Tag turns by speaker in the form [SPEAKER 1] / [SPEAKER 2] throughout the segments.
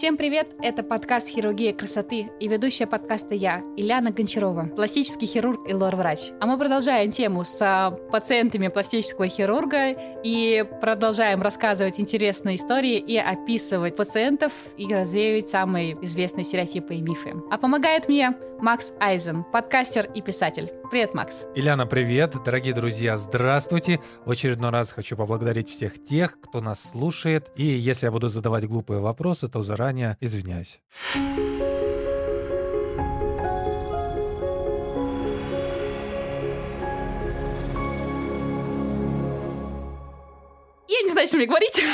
[SPEAKER 1] Всем привет! Это подкаст «Хирургия красоты» и ведущая подкаста я, Ильяна Гончарова, пластический хирург и лор-врач. А мы продолжаем тему с а, пациентами пластического хирурга и продолжаем рассказывать интересные истории и описывать пациентов и развеивать самые известные стереотипы и мифы. А помогает мне Макс Айзен, подкастер и писатель. Привет, Макс.
[SPEAKER 2] Ильяна, привет. Дорогие друзья, здравствуйте. В очередной раз хочу поблагодарить всех тех, кто нас слушает. И если я буду задавать глупые вопросы, то заранее извиняюсь.
[SPEAKER 1] Я не знаю, что мне говорить.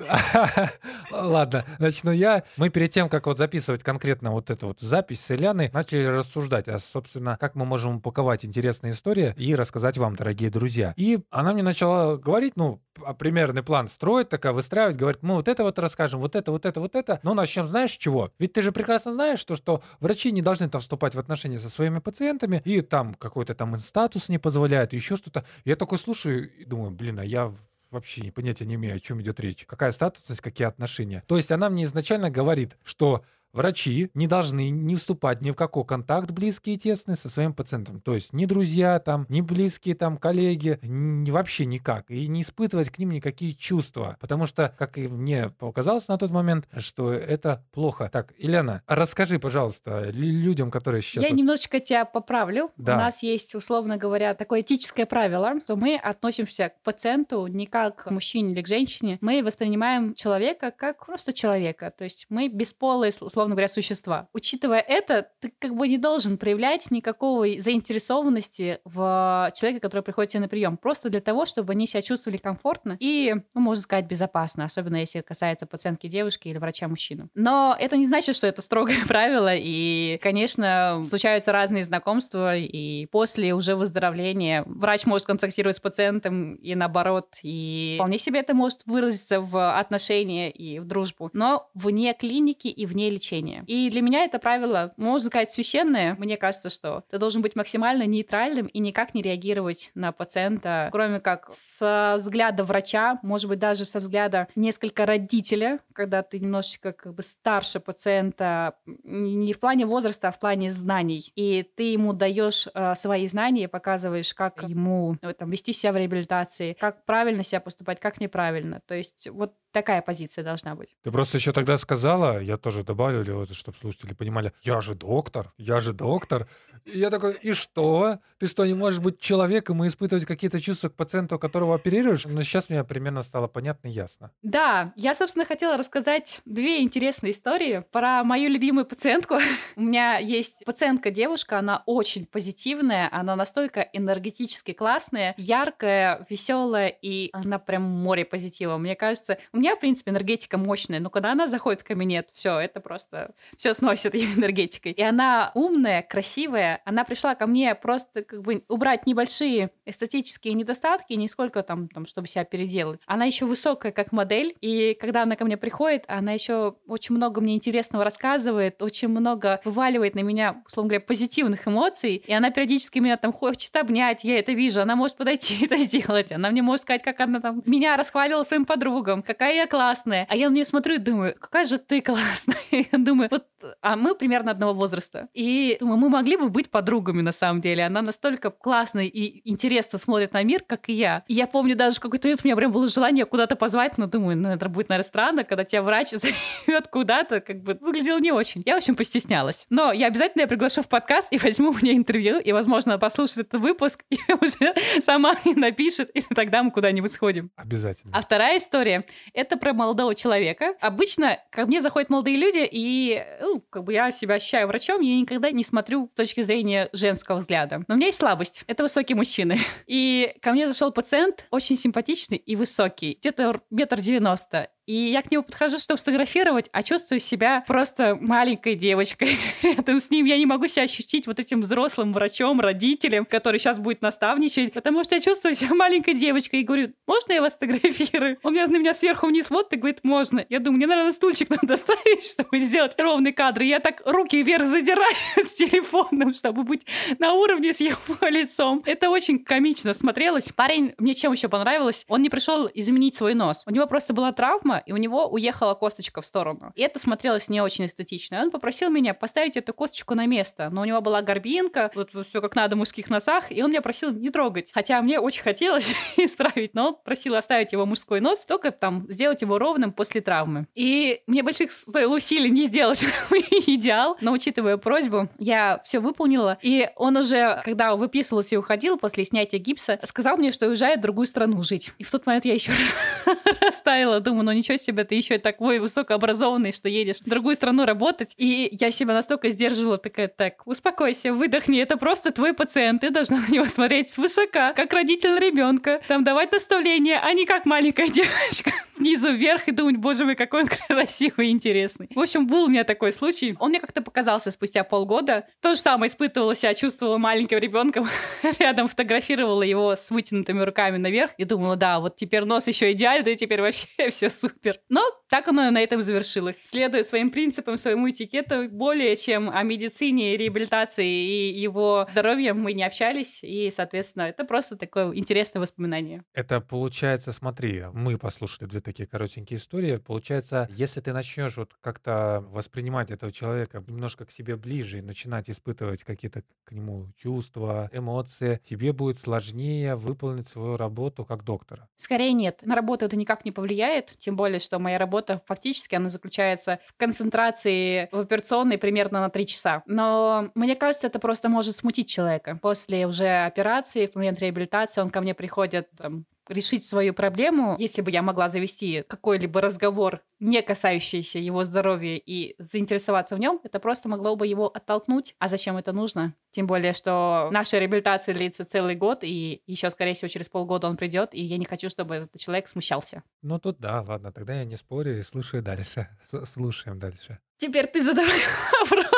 [SPEAKER 2] Ладно, начну я. Мы перед тем, как вот записывать конкретно вот эту вот запись с Ильяной, начали рассуждать, а, собственно, как мы можем упаковать интересные истории и рассказать вам, дорогие друзья. И она мне начала говорить, ну, примерный план строить, такая выстраивать, говорит, мы вот это вот расскажем, вот это, вот это, вот это. Но начнем, знаешь, чего? Ведь ты же прекрасно знаешь, что, что врачи не должны там вступать в отношения со своими пациентами, и там какой-то там статус не позволяет, еще что-то. Я такой слушаю и думаю, блин, а я вообще понятия не имею, о чем идет речь. Какая статусность, какие отношения. То есть она мне изначально говорит, что врачи не должны не вступать ни в какой контакт близкий и тесный со своим пациентом. То есть ни друзья там, ни близкие там коллеги, ни, вообще никак. И не испытывать к ним никакие чувства. Потому что, как и мне показалось на тот момент, что это плохо. Так, Елена, расскажи, пожалуйста, людям, которые сейчас...
[SPEAKER 1] Я вот... немножечко тебя поправлю. Да. У нас есть, условно говоря, такое этическое правило, что мы относимся к пациенту не как к мужчине или к женщине. Мы воспринимаем человека как просто человека. То есть мы бесполые, условно условно говоря, существа. Учитывая это, ты как бы не должен проявлять никакой заинтересованности в человека, который приходит тебе на прием. Просто для того, чтобы они себя чувствовали комфортно и, ну, можно сказать, безопасно, особенно если касается пациентки девушки или врача-мужчину. Но это не значит, что это строгое правило, и, конечно, случаются разные знакомства, и после уже выздоровления врач может контактировать с пациентом и наоборот, и вполне себе это может выразиться в отношения и в дружбу, но вне клиники и вне лечения лечения. И для меня это правило, можно сказать, священное. Мне кажется, что ты должен быть максимально нейтральным и никак не реагировать на пациента, кроме как со взгляда врача, может быть, даже со взгляда несколько родителя, когда ты немножечко как бы старше пациента, не в плане возраста, а в плане знаний. И ты ему даешь э, свои знания, показываешь, как ему э, там, вести себя в реабилитации, как правильно себя поступать, как неправильно. То есть вот такая позиция должна быть.
[SPEAKER 2] Ты просто еще тогда сказала, я тоже добавлю, чтобы слушатели понимали, я же доктор, я же доктор. И я такой, и что? Ты что, не можешь быть человеком и испытывать какие-то чувства к пациенту, которого оперируешь? Но сейчас мне примерно стало понятно и ясно.
[SPEAKER 1] Да, я, собственно, хотела рассказать две интересные истории про мою любимую пациентку. У меня есть пациентка-девушка, она очень позитивная, она настолько энергетически классная, яркая, веселая, и она прям море позитива. Мне кажется, у меня, в принципе, энергетика мощная, но когда она заходит в кабинет, все, это просто все сносит ее энергетикой. И она умная, красивая, она пришла ко мне просто как бы убрать небольшие эстетические недостатки, не сколько там, там, чтобы себя переделать. Она еще высокая как модель, и когда она ко мне приходит, она еще очень много мне интересного рассказывает, очень много вываливает на меня, условно говоря, позитивных эмоций, и она периодически меня там хочет обнять, я это вижу, она может подойти и это сделать, она мне может сказать, как она там меня расхвалила своим подругам, какая какая я классная. А я на нее смотрю и думаю, какая же ты классная. Я думаю, вот, а мы примерно одного возраста. И думаю, мы могли бы быть подругами на самом деле. Она настолько классно и интересно смотрит на мир, как и я. И я помню даже в какой-то момент у меня прям было желание куда-то позвать, но думаю, ну это будет, наверное, странно, когда тебя врач зовет куда-то, как бы выглядело не очень. Я, общем, постеснялась. Но я обязательно я приглашу в подкаст и возьму у нее интервью, и, возможно, послушает этот выпуск и уже сама мне напишет, и тогда мы куда-нибудь сходим.
[SPEAKER 2] Обязательно.
[SPEAKER 1] А вторая история это про молодого человека. Обычно ко мне заходят молодые люди, и ну, как бы я себя ощущаю врачом, я никогда не смотрю с точки зрения женского взгляда. Но у меня есть слабость. Это высокие мужчины. И ко мне зашел пациент очень симпатичный и высокий, где-то метр девяносто. И я к нему подхожу, чтобы сфотографировать, а чувствую себя просто маленькой девочкой. Рядом с ним я не могу себя ощутить вот этим взрослым врачом, родителем, который сейчас будет наставничать, потому что я чувствую себя маленькой девочкой и говорю, можно я вас сфотографирую? Он меня на меня сверху вниз вот и говорит, можно. Я думаю, мне, наверное, стульчик надо ставить, чтобы сделать ровный кадр. И я так руки вверх задираю с телефоном, чтобы быть на уровне с его лицом. Это очень комично смотрелось. Парень, мне чем еще понравилось, он не пришел изменить свой нос. У него просто была травма, сторону, и у него уехала косточка в сторону. И это смотрелось не очень эстетично. И он попросил меня поставить эту косточку на место. Но у него была горбинка, вот все как надо в мужских носах, и он меня просил не трогать. Хотя мне очень хотелось исправить, но он просил оставить его мужской нос, только там сделать его ровным после травмы. И мне больших стоило усилий не сделать идеал, но учитывая просьбу, я все выполнила. И он уже, когда выписывался и уходил после снятия гипса, сказал мне, что уезжает в другую страну жить. И в тот момент я еще растаяла, думаю, ну ничего себе, ты еще такой высокообразованный, что едешь в другую страну работать. И я себя настолько сдерживала, такая, так, успокойся, выдохни, это просто твой пациент, ты должна на него смотреть свысока, как родитель ребенка, там давать наставления, а не как маленькая девочка снизу вверх и думать, боже мой, какой он красивый и интересный. В общем, был у меня такой случай. Он мне как-то показался спустя полгода. То же самое испытывала себя, чувствовала маленьким ребенком. Рядом фотографировала его с вытянутыми руками наверх и думала, да, вот теперь нос еще идеальный, теперь вообще все супер. Но так оно на этом завершилось. Следуя своим принципам, своему этикету, более чем о медицине, реабилитации и его здоровье мы не общались, и, соответственно, это просто такое интересное воспоминание.
[SPEAKER 2] Это получается, смотри, мы послушали две такие коротенькие истории. Получается, если ты начнешь вот как-то воспринимать этого человека немножко к себе ближе и начинать испытывать какие-то к нему чувства, эмоции, тебе будет сложнее выполнить свою работу как доктора.
[SPEAKER 1] Скорее нет. На работу это никак не повлияет, тем более, что моя работа фактически она заключается в концентрации в операционной примерно на три часа. Но мне кажется, это просто может смутить человека. После уже операции, в момент реабилитации он ко мне приходит там, решить свою проблему, если бы я могла завести какой-либо разговор, не касающийся его здоровья, и заинтересоваться в нем, это просто могло бы его оттолкнуть. А зачем это нужно? Тем более, что наша реабилитация длится целый год, и еще, скорее всего, через полгода он придет, и я не хочу, чтобы этот человек смущался.
[SPEAKER 2] Ну тут да, ладно, тогда я не спорю и слушаю дальше. С слушаем дальше.
[SPEAKER 1] Теперь ты задавай вопрос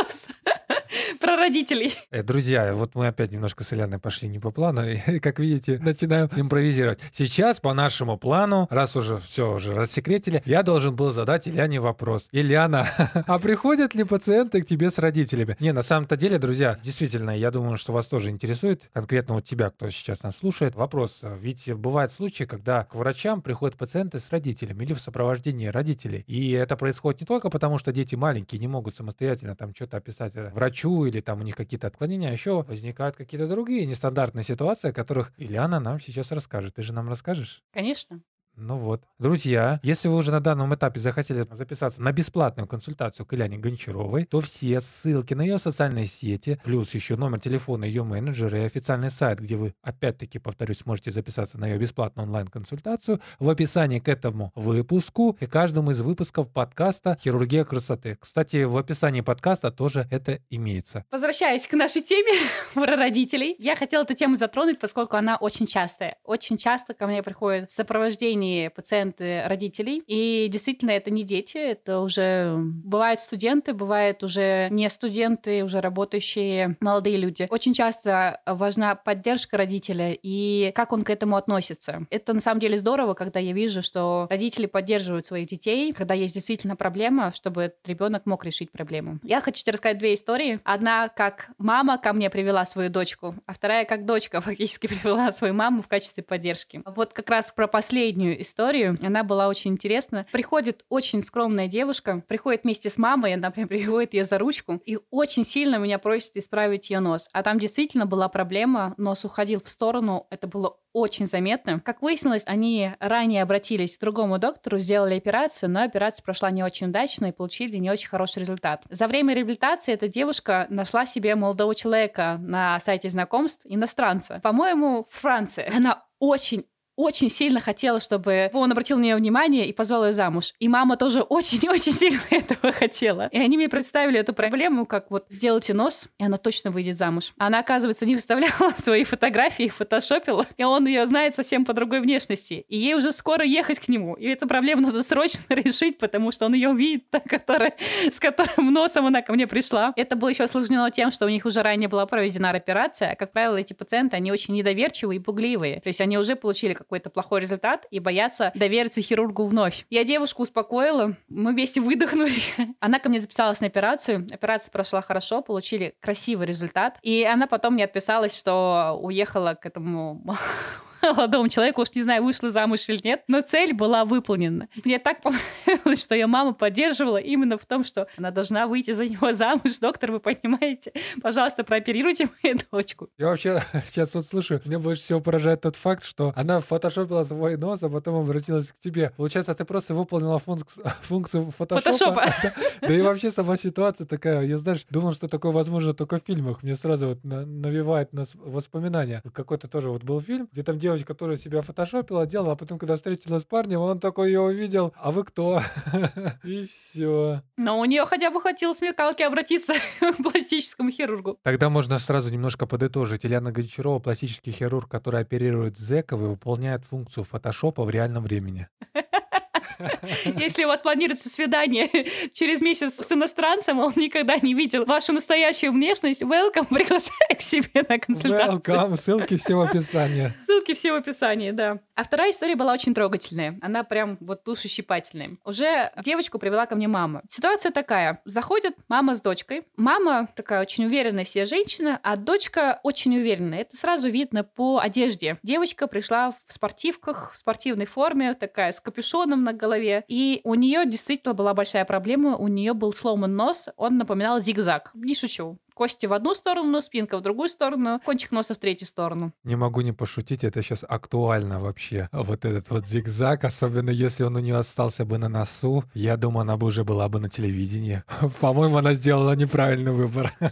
[SPEAKER 1] про родителей.
[SPEAKER 2] Э, друзья, вот мы опять немножко с Ильяной пошли не по плану, и, как видите, начинаем импровизировать. Сейчас по нашему плану, раз уже все уже рассекретили, я должен был задать Ильяне вопрос. Ильяна, а приходят ли пациенты к тебе с родителями? Не, на самом-то деле, друзья, действительно, я думаю, что вас тоже интересует, конкретно вот тебя, кто сейчас нас слушает, вопрос. Ведь бывают случаи, когда к врачам приходят пациенты с родителями или в сопровождении родителей. И это происходит не только потому, что дети маленькие, не могут самостоятельно там что-то описать врачу или там у них какие-то отклонения, а еще возникают какие-то другие нестандартные ситуации, о которых Ильяна нам сейчас расскажет. Ты же нам расскажешь?
[SPEAKER 1] Конечно.
[SPEAKER 2] Ну вот. Друзья, если вы уже на данном этапе захотели записаться на бесплатную консультацию к Иляне Гончаровой, то все ссылки на ее социальные сети, плюс еще номер телефона ее менеджера и официальный сайт, где вы, опять-таки, повторюсь, сможете записаться на ее бесплатную онлайн-консультацию, в описании к этому выпуску и каждому из выпусков подкаста «Хирургия красоты». Кстати, в описании подкаста тоже это имеется.
[SPEAKER 1] Возвращаясь к нашей теме про родителей, я хотела эту тему затронуть, поскольку она очень частая. Очень часто ко мне приходят в сопровождении линии пациенты родителей. И действительно, это не дети, это уже бывают студенты, бывают уже не студенты, уже работающие молодые люди. Очень часто важна поддержка родителя и как он к этому относится. Это на самом деле здорово, когда я вижу, что родители поддерживают своих детей, когда есть действительно проблема, чтобы ребенок мог решить проблему. Я хочу тебе рассказать две истории. Одна, как мама ко мне привела свою дочку, а вторая, как дочка фактически привела свою маму в качестве поддержки. Вот как раз про последнюю историю. Она была очень интересна. Приходит очень скромная девушка, приходит вместе с мамой, она прям приводит ее за ручку и очень сильно меня просит исправить ее нос. А там действительно была проблема, нос уходил в сторону, это было очень заметно. Как выяснилось, они ранее обратились к другому доктору, сделали операцию, но операция прошла не очень удачно и получили не очень хороший результат. За время реабилитации эта девушка нашла себе молодого человека на сайте знакомств, иностранца. По-моему, в Франции. Она очень очень сильно хотела, чтобы он обратил на нее внимание и позвал ее замуж. И мама тоже очень-очень сильно этого хотела. И они мне представили эту проблему, как вот сделайте нос, и она точно выйдет замуж. Она, оказывается, не выставляла свои фотографии, их фотошопила, и он ее знает совсем по другой внешности. И ей уже скоро ехать к нему. И эту проблему надо срочно решить, потому что он ее увидит, та, которая, с которым носом она ко мне пришла. Это было еще осложнено тем, что у них уже ранее была проведена операция. А, как правило, эти пациенты, они очень недоверчивые и пугливые. То есть они уже получили какой-то плохой результат и боятся довериться хирургу вновь. Я девушку успокоила, мы вместе выдохнули. Она ко мне записалась на операцию. Операция прошла хорошо, получили красивый результат. И она потом мне отписалась, что уехала к этому молодому человеку, уж не знаю, вышла замуж или нет, но цель была выполнена. Мне так понравилось, что ее мама поддерживала именно в том, что она должна выйти за него замуж. Доктор, вы понимаете? Пожалуйста, прооперируйте мою дочку.
[SPEAKER 2] Я вообще сейчас вот слышу, меня больше всего поражает тот факт, что она фотошопила свой нос, а потом обратилась к тебе. Получается, ты просто выполнила функцию фотошопа. фотошопа. Да, да и вообще сама ситуация такая. Я, знаешь, думал, что такое возможно только в фильмах. Мне сразу вот навевает нас воспоминания. Какой-то тоже вот был фильм, где там девочка тоже себя фотошопила, делала, а потом, когда встретилась с парнем, он такой ее увидел, а вы кто? И все.
[SPEAKER 1] Но у нее хотя бы хватило смекалки обратиться к пластическому хирургу.
[SPEAKER 2] Тогда можно сразу немножко подытожить. Ильяна Гончарова, пластический хирург, который оперирует зеков и выполняет функцию фотошопа в реальном времени.
[SPEAKER 1] Если у вас планируется свидание через месяц с иностранцем, он никогда не видел вашу настоящую внешность, welcome, приглашаю к себе на консультацию.
[SPEAKER 2] Welcome, ссылки все в описании.
[SPEAKER 1] Ссылки все в описании, да. А вторая история была очень трогательная. Она прям вот душещипательная. Уже девочку привела ко мне мама. Ситуация такая. Заходит мама с дочкой. Мама такая очень уверенная вся женщина, а дочка очень уверенная. Это сразу видно по одежде. Девочка пришла в спортивках, в спортивной форме, такая с капюшоном на голове. И у нее действительно была большая проблема. У нее был сломан нос. Он напоминал зигзаг. Не шучу кости в одну сторону, спинка в другую сторону, кончик носа в третью сторону.
[SPEAKER 2] Не могу не пошутить, это сейчас актуально вообще. Вот этот вот зигзаг, особенно если он у нее остался бы на носу, я думаю, она бы уже была бы на телевидении. По-моему, она сделала неправильный выбор.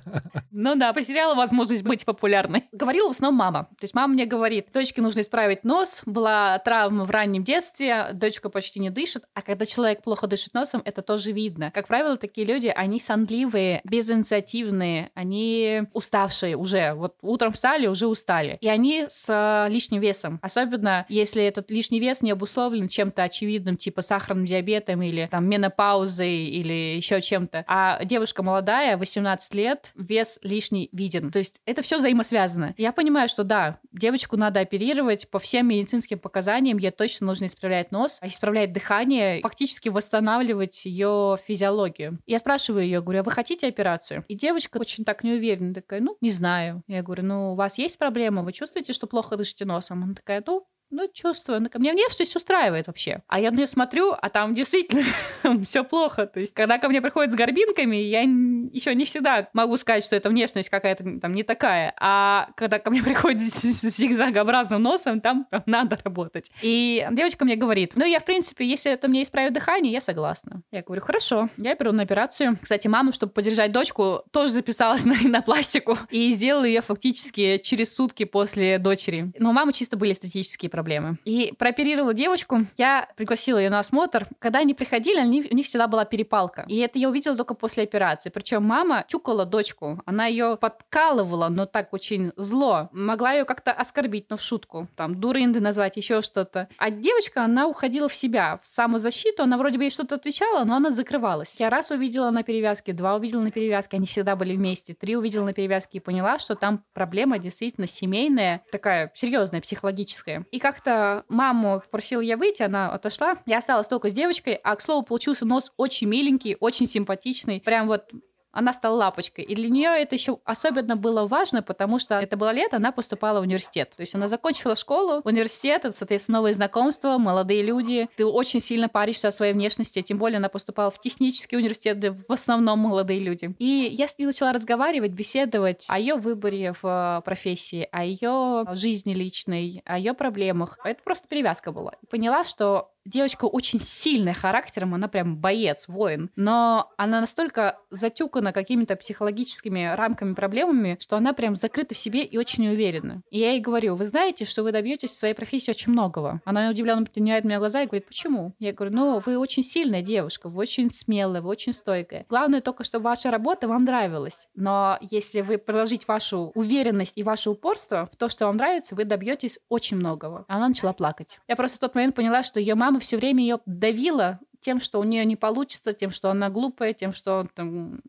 [SPEAKER 1] Ну да, потеряла возможность быть популярной. Говорила в основном мама. То есть мама мне говорит, дочке нужно исправить нос, была травма в раннем детстве, дочка почти не дышит, а когда человек плохо дышит носом, это тоже видно. Как правило, такие люди, они сонливые, безинициативные, они уставшие уже. Вот утром встали, уже устали. И они с э, лишним весом. Особенно, если этот лишний вес не обусловлен чем-то очевидным, типа сахарным диабетом или там менопаузой или еще чем-то. А девушка молодая, 18 лет, вес лишний виден. То есть это все взаимосвязано. Я понимаю, что да, девочку надо оперировать по всем медицинским показаниям, ей точно нужно исправлять нос, а исправлять дыхание, фактически восстанавливать ее физиологию. Я спрашиваю ее, говорю, а вы хотите операцию? И девочка очень очень так неуверенно, такая, ну, не знаю. Я говорю, ну, у вас есть проблема, вы чувствуете, что плохо дышите носом? Она такая, ну, ну, чувствую. Ну, мне внешность устраивает вообще. А я на нее смотрю, а там действительно все плохо. То есть, когда ко мне приходят с горбинками, я еще не всегда могу сказать, что это внешность какая-то там не такая. А когда ко мне приходит с зигзагообразным носом, там надо работать. И девочка мне говорит, ну, я, в принципе, если это мне исправит дыхание, я согласна. Я говорю, хорошо, я беру на операцию. Кстати, мама, чтобы поддержать дочку, тоже записалась на, на пластику и сделала ее фактически через сутки после дочери. Но у мамы чисто были эстетические проблемы проблемы. И прооперировала девочку, я пригласила ее на осмотр. Когда они приходили, они, у них всегда была перепалка. И это я увидела только после операции. Причем мама тюкала дочку. Она ее подкалывала, но так очень зло. Могла ее как-то оскорбить, но в шутку. Там, дурынды назвать, еще что-то. А девочка, она уходила в себя, в самозащиту. Она вроде бы ей что-то отвечала, но она закрывалась. Я раз увидела на перевязке, два увидела на перевязке. Они всегда были вместе. Три увидела на перевязке и поняла, что там проблема действительно семейная, такая серьезная, психологическая. И как как-то маму попросила я выйти, она отошла. Я осталась только с девочкой, а, к слову, получился нос очень миленький, очень симпатичный. Прям вот она стала лапочкой. И для нее это еще особенно было важно, потому что это было лето, она поступала в университет. То есть она закончила школу, университет, это, соответственно, новые знакомства, молодые люди. Ты очень сильно паришься о своей внешности, тем более она поступала в технический университет, где в основном молодые люди. И я с ней начала разговаривать, беседовать о ее выборе в э, профессии, о ее жизни личной, о ее проблемах. Это просто перевязка была. Поняла, что девочка очень сильная характером, она прям боец, воин, но она настолько затюкана какими-то психологическими рамками, проблемами, что она прям закрыта в себе и очень уверена. И я ей говорю, вы знаете, что вы добьетесь в своей профессии очень многого. Она удивленно поднимает меня глаза и говорит, почему? Я говорю, ну, вы очень сильная девушка, вы очень смелая, вы очень стойкая. Главное только, чтобы ваша работа вам нравилась. Но если вы приложить вашу уверенность и ваше упорство в то, что вам нравится, вы добьетесь очень многого. Она начала плакать. Я просто в тот момент поняла, что ее мама все время ее давила тем, что у нее не получится, тем, что она глупая, тем, что там,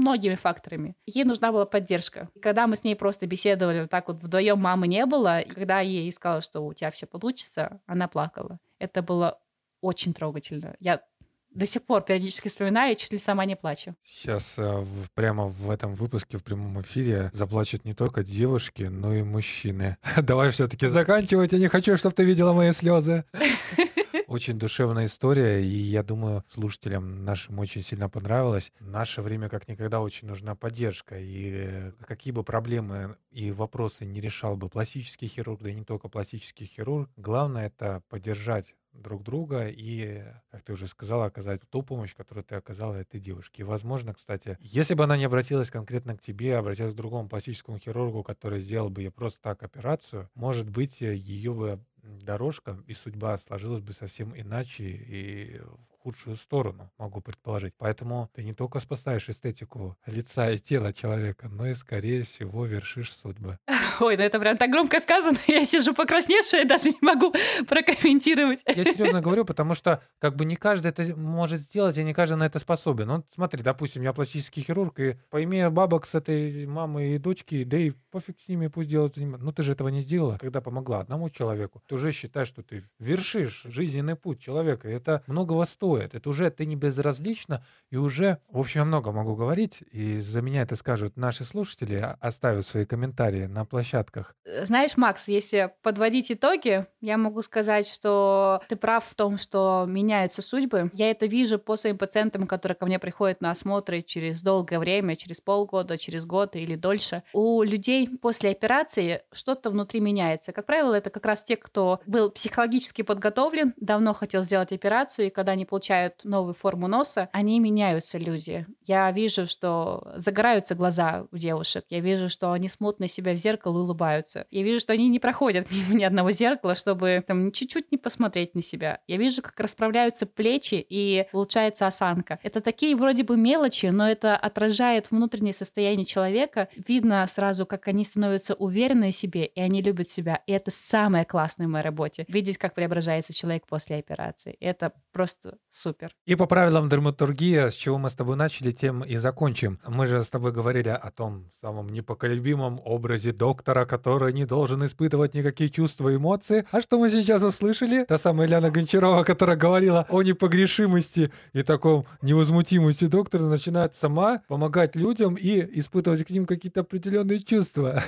[SPEAKER 1] многими факторами. Ей нужна была поддержка. И когда мы с ней просто беседовали вот так вот вдвоем мамы не было, и когда я ей сказала, что у тебя все получится, она плакала. Это было очень трогательно. Я до сих пор периодически вспоминаю и чуть ли сама не плачу.
[SPEAKER 2] Сейчас э, прямо в этом выпуске в прямом эфире заплачут не только девушки, но и мужчины. Давай все-таки заканчивать. Я не хочу, чтобы ты видела мои слезы. Очень душевная история, и я думаю, слушателям нашим очень сильно понравилось. Наше время как никогда очень нужна поддержка, и э, какие бы проблемы и вопросы не решал бы пластический хирург, да и не только пластический хирург, главное это поддержать друг друга и, как ты уже сказала, оказать ту помощь, которую ты оказала этой девушке. И, возможно, кстати, если бы она не обратилась конкретно к тебе, а обратилась к другому пластическому хирургу, который сделал бы ей просто так операцию, может быть, ее бы дорожка и судьба сложилась бы совсем иначе и худшую сторону, могу предположить. Поэтому ты не только спасаешь эстетику лица и тела человека, но и, скорее всего, вершишь судьбы.
[SPEAKER 1] Ой, ну это прям так громко сказано. Я сижу покрасневшая, даже не могу прокомментировать.
[SPEAKER 2] Я серьезно говорю, потому что как бы не каждый это может сделать, и не каждый на это способен. Ну, смотри, допустим, я пластический хирург, и поимея бабок с этой мамой и дочки, да и пофиг с ними, пусть делают. Ну, ты же этого не сделала. Когда помогла одному человеку, ты уже считаешь, что ты вершишь жизненный путь человека. И это многого стоит стоит. Это уже ты не безразлична, и уже, в общем, я много могу говорить, и за меня это скажут наши слушатели, а, оставят свои комментарии на площадках.
[SPEAKER 1] Э, знаешь, Макс, если подводить итоги, я могу сказать, что ты прав в том, что меняются судьбы. Я это вижу по своим пациентам, которые ко мне приходят на осмотры через долгое время, через полгода, через год или дольше. У людей после операции что-то внутри меняется. Как правило, это как раз те, кто был психологически подготовлен, давно хотел сделать операцию, и когда они получают получают новую форму носа, они меняются, люди. Я вижу, что загораются глаза у девушек. Я вижу, что они смотрят на себя в зеркало и улыбаются. Я вижу, что они не проходят мимо ни одного зеркала, чтобы там чуть-чуть не посмотреть на себя. Я вижу, как расправляются плечи и улучшается осанка. Это такие вроде бы мелочи, но это отражает внутреннее состояние человека. Видно сразу, как они становятся уверены в себе, и они любят себя. И это самое классное в моей работе. Видеть, как преображается человек после операции. Это просто Супер.
[SPEAKER 2] И по правилам драматургии, с чего мы с тобой начали, тем и закончим. Мы же с тобой говорили о том самом непоколебимом образе доктора, который не должен испытывать никакие чувства и эмоции. А что мы сейчас услышали? Та самая Ляна Гончарова, которая говорила о непогрешимости и таком невозмутимости доктора, начинает сама помогать людям и испытывать к ним какие-то определенные чувства.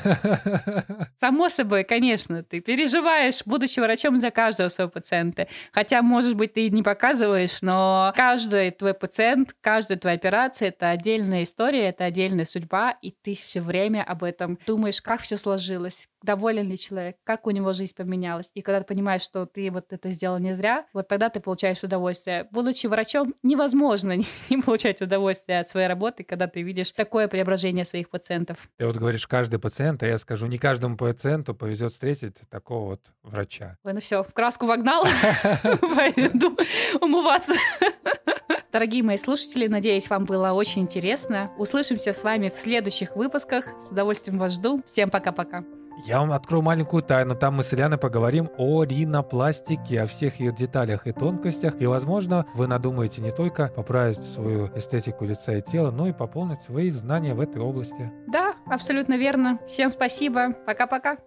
[SPEAKER 1] Само собой, конечно, ты переживаешь, будучи врачом за каждого своего пациента. Хотя, может быть, ты не показываешь делаешь, но каждый твой пациент, каждая твоя операция — это отдельная история, это отдельная судьба, и ты все время об этом думаешь, как все сложилось, доволен ли человек, как у него жизнь поменялась. И когда ты понимаешь, что ты вот это сделал не зря, вот тогда ты получаешь удовольствие. Будучи врачом, невозможно не, не получать удовольствие от своей работы, когда ты видишь такое преображение своих пациентов.
[SPEAKER 2] Ты вот говоришь, каждый пациент, а я скажу, не каждому пациенту повезет встретить такого вот врача.
[SPEAKER 1] Ой, ну все, в краску вогнал, пойду умываться. Дорогие мои слушатели, надеюсь, вам было очень интересно. Услышимся с вами в следующих выпусках. С удовольствием вас жду. Всем пока-пока.
[SPEAKER 2] Я вам открою маленькую тайну. Там мы с Ильяной поговорим о ринопластике, о всех ее деталях и тонкостях. И, возможно, вы надумаете не только поправить свою эстетику лица и тела, но и пополнить свои знания в этой области.
[SPEAKER 1] Да, абсолютно верно. Всем спасибо. Пока-пока.